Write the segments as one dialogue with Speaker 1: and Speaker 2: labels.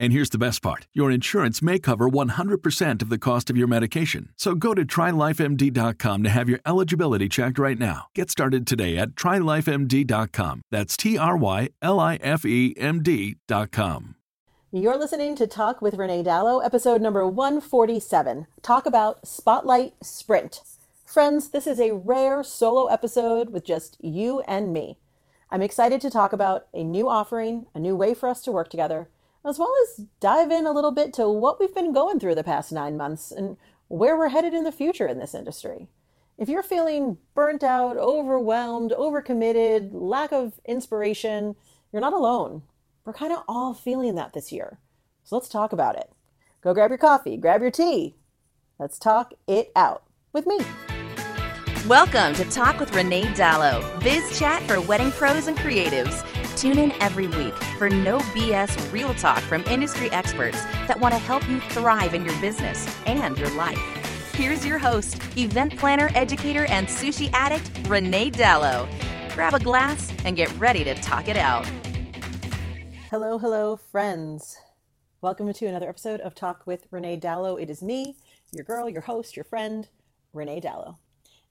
Speaker 1: And here's the best part your insurance may cover 100% of the cost of your medication. So go to trylifemd.com to have your eligibility checked right now. Get started today at trylifemd.com. That's T R Y L I F E M D.com.
Speaker 2: You're listening to Talk with Renee Dallo, episode number 147. Talk about Spotlight Sprint. Friends, this is a rare solo episode with just you and me. I'm excited to talk about a new offering, a new way for us to work together as well as dive in a little bit to what we've been going through the past nine months and where we're headed in the future in this industry. If you're feeling burnt out, overwhelmed, overcommitted, lack of inspiration, you're not alone. We're kind of all feeling that this year. So let's talk about it. Go grab your coffee, grab your tea. Let's talk it out with me.
Speaker 3: Welcome to Talk with Renee Dallo, biz chat for wedding pros and creatives. Tune in every week for no BS real talk from industry experts that want to help you thrive in your business and your life. Here's your host, event planner, educator, and sushi addict, Renee Dallo. Grab a glass and get ready to talk it out.
Speaker 2: Hello, hello, friends. Welcome to another episode of Talk with Renee Dallo. It is me, your girl, your host, your friend, Renee Dallo.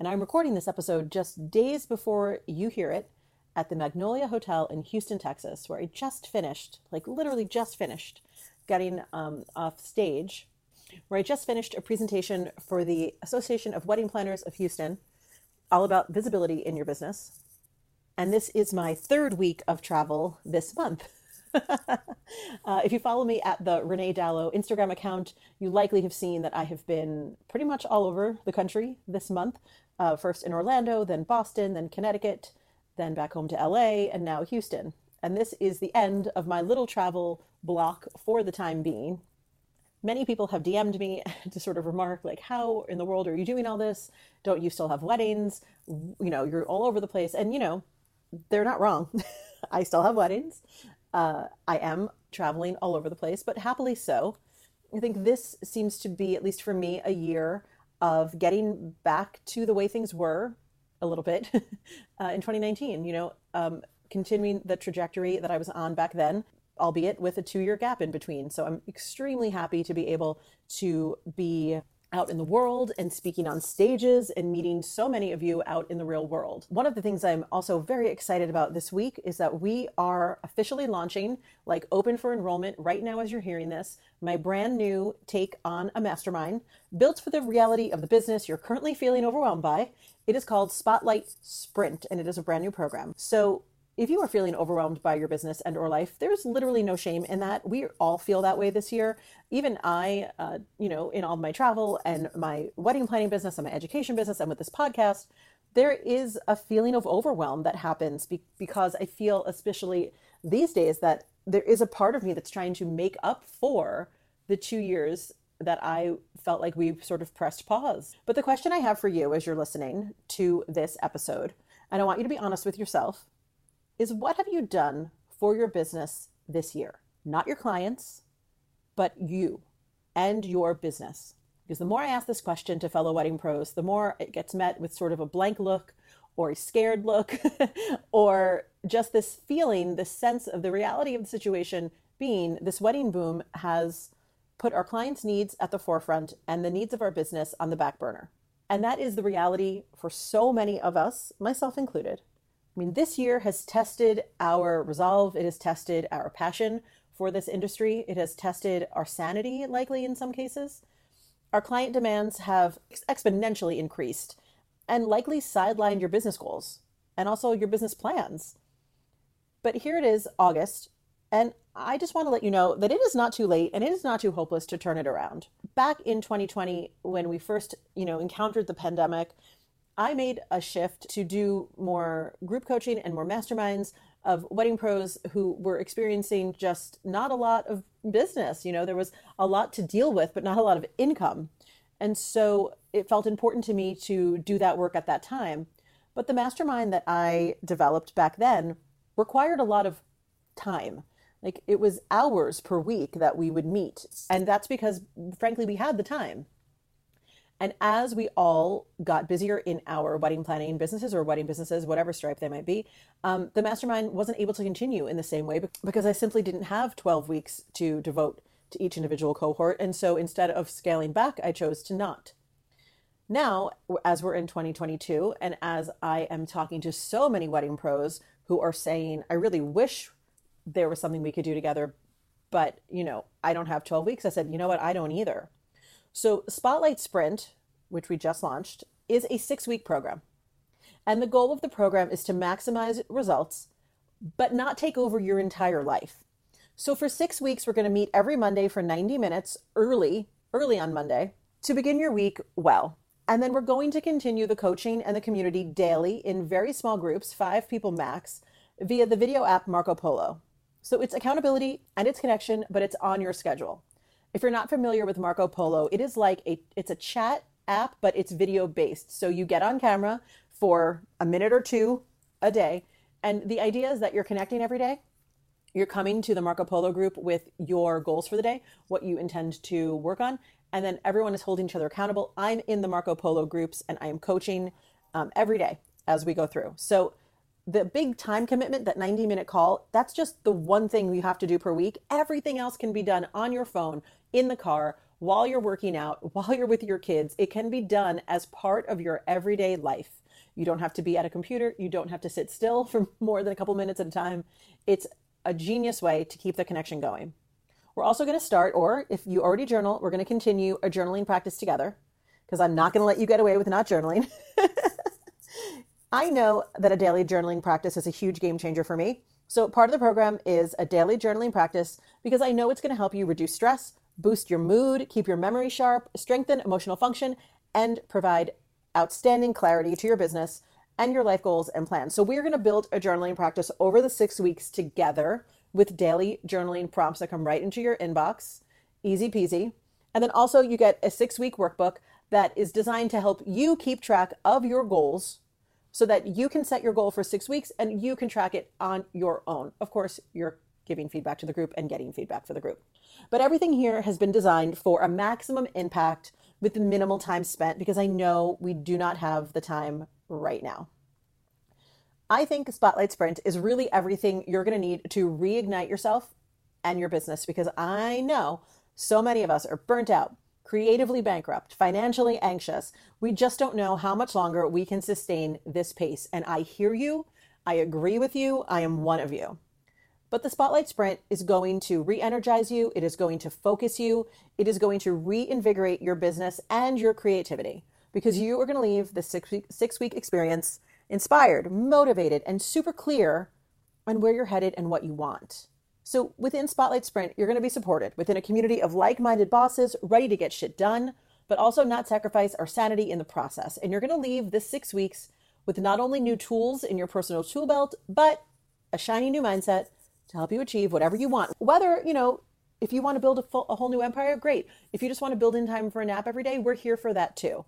Speaker 2: And I'm recording this episode just days before you hear it at the Magnolia Hotel in Houston, Texas, where I just finished, like literally just finished, getting um, off stage, where I just finished a presentation for the Association of Wedding Planners of Houston, all about visibility in your business. And this is my third week of travel this month. uh, if you follow me at the Renee Dallo Instagram account, you likely have seen that I have been pretty much all over the country this month. Uh, first in Orlando, then Boston, then Connecticut, then back home to LA, and now Houston. And this is the end of my little travel block for the time being. Many people have DM'd me to sort of remark, like, how in the world are you doing all this? Don't you still have weddings? You know, you're all over the place. And, you know, they're not wrong. I still have weddings. Uh, I am traveling all over the place, but happily so. I think this seems to be, at least for me, a year of getting back to the way things were a little bit uh, in 2019. You know, um, continuing the trajectory that I was on back then, albeit with a two year gap in between. So I'm extremely happy to be able to be out in the world and speaking on stages and meeting so many of you out in the real world. One of the things I'm also very excited about this week is that we are officially launching, like open for enrollment right now as you're hearing this, my brand new take on a mastermind built for the reality of the business you're currently feeling overwhelmed by it is called Spotlight Sprint, and it is a brand new program. So if you are feeling overwhelmed by your business and or life there's literally no shame in that we all feel that way this year even i uh, you know in all my travel and my wedding planning business and my education business and with this podcast there is a feeling of overwhelm that happens be- because i feel especially these days that there is a part of me that's trying to make up for the two years that I felt like we sort of pressed pause. But the question I have for you as you're listening to this episode, and I want you to be honest with yourself, is what have you done for your business this year? Not your clients, but you and your business. Because the more I ask this question to fellow wedding pros, the more it gets met with sort of a blank look or a scared look or just this feeling, this sense of the reality of the situation being this wedding boom has put our clients' needs at the forefront and the needs of our business on the back burner. And that is the reality for so many of us, myself included. I mean, this year has tested our resolve, it has tested our passion for this industry, it has tested our sanity, likely in some cases. Our client demands have exponentially increased and likely sidelined your business goals and also your business plans. But here it is, August, And I just want to let you know that it is not too late and it is not too hopeless to turn it around. Back in 2020, when we first, you know, encountered the pandemic, I made a shift to do more group coaching and more masterminds of wedding pros who were experiencing just not a lot of business. You know, there was a lot to deal with, but not a lot of income. And so it felt important to me to do that work at that time. But the mastermind that I developed back then required a lot of time. Like it was hours per week that we would meet. And that's because, frankly, we had the time. And as we all got busier in our wedding planning businesses or wedding businesses, whatever stripe they might be, um, the mastermind wasn't able to continue in the same way because I simply didn't have 12 weeks to devote to each individual cohort. And so instead of scaling back, I chose to not. Now, as we're in 2022, and as I am talking to so many wedding pros who are saying, I really wish there was something we could do together, but you know, I don't have 12 weeks. I said, you know what? I don't either. So, Spotlight Sprint, which we just launched, is a six week program. And the goal of the program is to maximize results, but not take over your entire life. So, for six weeks, we're going to meet every Monday for 90 minutes early, early on Monday, to begin your week well. And then we're going to continue the coaching and the community daily in very small groups, five people max, via the video app Marco Polo. So it's accountability and it's connection, but it's on your schedule. If you're not familiar with Marco Polo, it is like a it's a chat app, but it's video based. So you get on camera for a minute or two a day, and the idea is that you're connecting every day. You're coming to the Marco Polo group with your goals for the day, what you intend to work on, and then everyone is holding each other accountable. I'm in the Marco Polo groups and I am coaching um, every day as we go through. So the big time commitment, that 90 minute call, that's just the one thing you have to do per week. Everything else can be done on your phone, in the car, while you're working out, while you're with your kids. It can be done as part of your everyday life. You don't have to be at a computer. You don't have to sit still for more than a couple minutes at a time. It's a genius way to keep the connection going. We're also going to start, or if you already journal, we're going to continue a journaling practice together because I'm not going to let you get away with not journaling. I know that a daily journaling practice is a huge game changer for me. So, part of the program is a daily journaling practice because I know it's going to help you reduce stress, boost your mood, keep your memory sharp, strengthen emotional function, and provide outstanding clarity to your business and your life goals and plans. So, we're going to build a journaling practice over the six weeks together with daily journaling prompts that come right into your inbox. Easy peasy. And then also, you get a six week workbook that is designed to help you keep track of your goals so that you can set your goal for six weeks and you can track it on your own. Of course, you're giving feedback to the group and getting feedback for the group. But everything here has been designed for a maximum impact with the minimal time spent because I know we do not have the time right now. I think Spotlight Sprint is really everything you're going to need to reignite yourself and your business because I know so many of us are burnt out creatively bankrupt, financially anxious. We just don't know how much longer we can sustain this pace. And I hear you. I agree with you. I am one of you. But the Spotlight Sprint is going to re energize you. It is going to focus you. It is going to reinvigorate your business and your creativity because you are going to leave the six week, six week experience inspired, motivated, and super clear on where you're headed and what you want. So within Spotlight Sprint, you're going to be supported within a community of like minded bosses ready to get shit done, but also not sacrifice our sanity in the process. And you're going to leave this six weeks with not only new tools in your personal tool belt, but a shiny new mindset to help you achieve whatever you want. Whether, you know, if you want to build a, full, a whole new empire, great. If you just want to build in time for a nap every day, we're here for that too.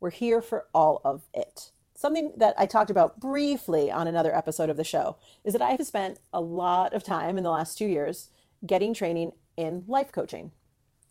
Speaker 2: We're here for all of it. Something that I talked about briefly on another episode of the show is that I have spent a lot of time in the last two years getting training in life coaching.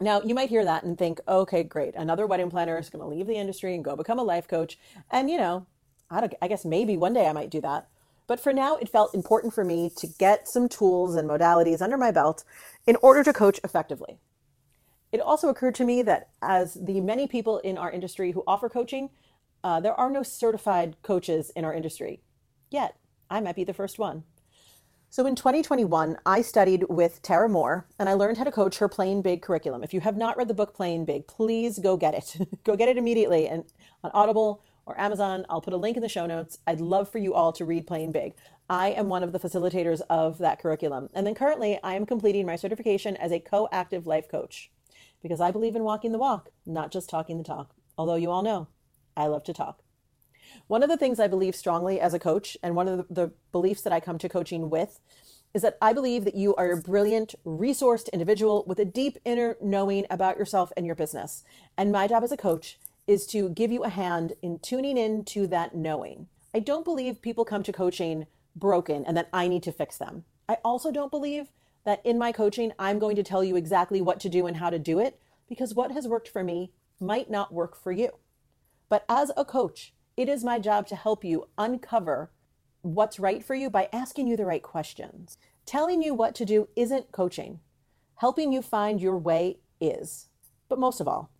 Speaker 2: Now, you might hear that and think, okay, great. Another wedding planner is going to leave the industry and go become a life coach. And, you know, I, I guess maybe one day I might do that. But for now, it felt important for me to get some tools and modalities under my belt in order to coach effectively. It also occurred to me that as the many people in our industry who offer coaching, uh, there are no certified coaches in our industry yet. I might be the first one. So in 2021, I studied with Tara Mohr and I learned how to coach her Playing Big curriculum. If you have not read the book Playing Big, please go get it. go get it immediately and on Audible or Amazon. I'll put a link in the show notes. I'd love for you all to read Playing Big. I am one of the facilitators of that curriculum. And then currently, I am completing my certification as a co-active life coach because I believe in walking the walk, not just talking the talk. Although you all know, I love to talk. One of the things I believe strongly as a coach, and one of the, the beliefs that I come to coaching with, is that I believe that you are a brilliant, resourced individual with a deep inner knowing about yourself and your business. And my job as a coach is to give you a hand in tuning in to that knowing. I don't believe people come to coaching broken and that I need to fix them. I also don't believe that in my coaching, I'm going to tell you exactly what to do and how to do it because what has worked for me might not work for you. But as a coach, it is my job to help you uncover what's right for you by asking you the right questions. Telling you what to do isn't coaching. Helping you find your way is. But most of all,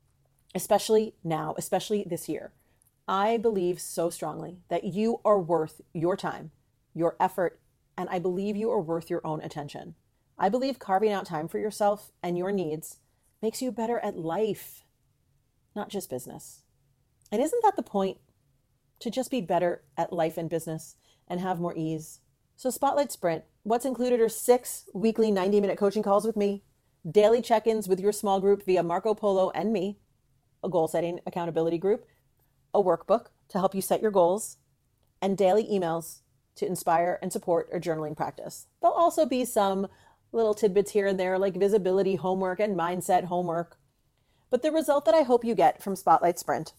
Speaker 2: especially now, especially this year, I believe so strongly that you are worth your time, your effort, and I believe you are worth your own attention. I believe carving out time for yourself and your needs makes you better at life, not just business. And isn't that the point? To just be better at life and business and have more ease. So, Spotlight Sprint, what's included are six weekly 90 minute coaching calls with me, daily check ins with your small group via Marco Polo and me, a goal setting accountability group, a workbook to help you set your goals, and daily emails to inspire and support a journaling practice. There'll also be some little tidbits here and there like visibility homework and mindset homework. But the result that I hope you get from Spotlight Sprint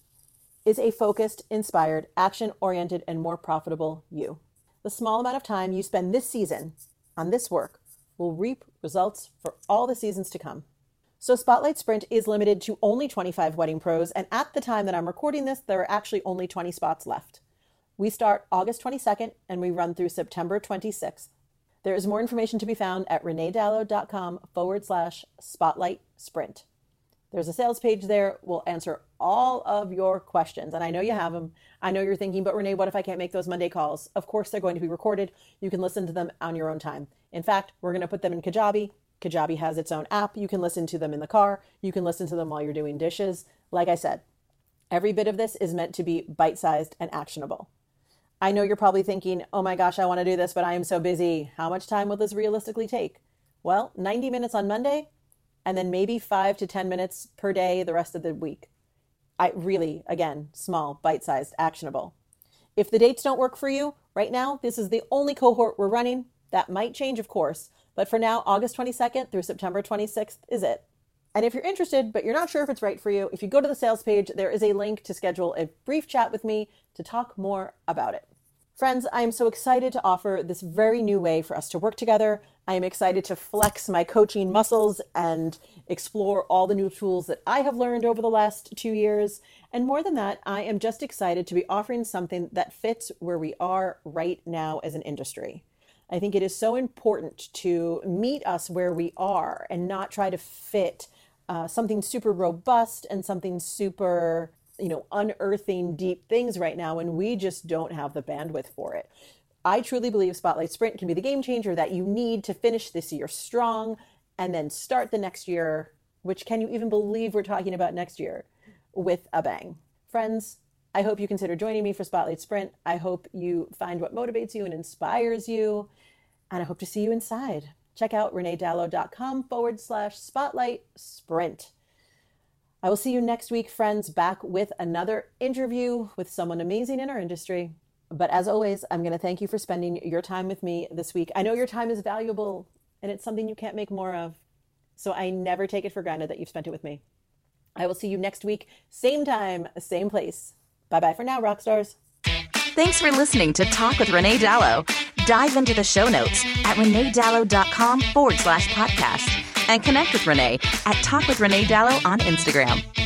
Speaker 2: is a focused, inspired, action oriented, and more profitable you. The small amount of time you spend this season on this work will reap results for all the seasons to come. So, Spotlight Sprint is limited to only 25 wedding pros, and at the time that I'm recording this, there are actually only 20 spots left. We start August 22nd and we run through September 26th. There is more information to be found at reneedallo.com forward slash spotlight sprint. There's a sales page there. We'll answer all of your questions. And I know you have them. I know you're thinking, but Renee, what if I can't make those Monday calls? Of course, they're going to be recorded. You can listen to them on your own time. In fact, we're going to put them in Kajabi. Kajabi has its own app. You can listen to them in the car. You can listen to them while you're doing dishes. Like I said, every bit of this is meant to be bite sized and actionable. I know you're probably thinking, oh my gosh, I want to do this, but I am so busy. How much time will this realistically take? Well, 90 minutes on Monday, and then maybe five to 10 minutes per day the rest of the week. I really, again, small, bite sized, actionable. If the dates don't work for you, right now, this is the only cohort we're running. That might change, of course, but for now, August 22nd through September 26th is it. And if you're interested, but you're not sure if it's right for you, if you go to the sales page, there is a link to schedule a brief chat with me to talk more about it. Friends, I am so excited to offer this very new way for us to work together. I am excited to flex my coaching muscles and explore all the new tools that I have learned over the last two years. And more than that, I am just excited to be offering something that fits where we are right now as an industry. I think it is so important to meet us where we are and not try to fit uh, something super robust and something super you know, unearthing deep things right now, and we just don't have the bandwidth for it. I truly believe Spotlight Sprint can be the game changer that you need to finish this year strong and then start the next year, which can you even believe we're talking about next year, with a bang. Friends, I hope you consider joining me for Spotlight Sprint. I hope you find what motivates you and inspires you, and I hope to see you inside. Check out reneedallo.com forward slash spotlight sprint. I will see you next week, friends, back with another interview with someone amazing in our industry. But as always, I'm going to thank you for spending your time with me this week. I know your time is valuable and it's something you can't make more of. So I never take it for granted that you've spent it with me. I will see you next week, same time, same place. Bye bye for now, rock stars.
Speaker 3: Thanks for listening to Talk with Renee Dallo. Dive into the show notes at reneedallo.com forward slash podcast and connect with Renee at Talk with Renee Dallo on Instagram.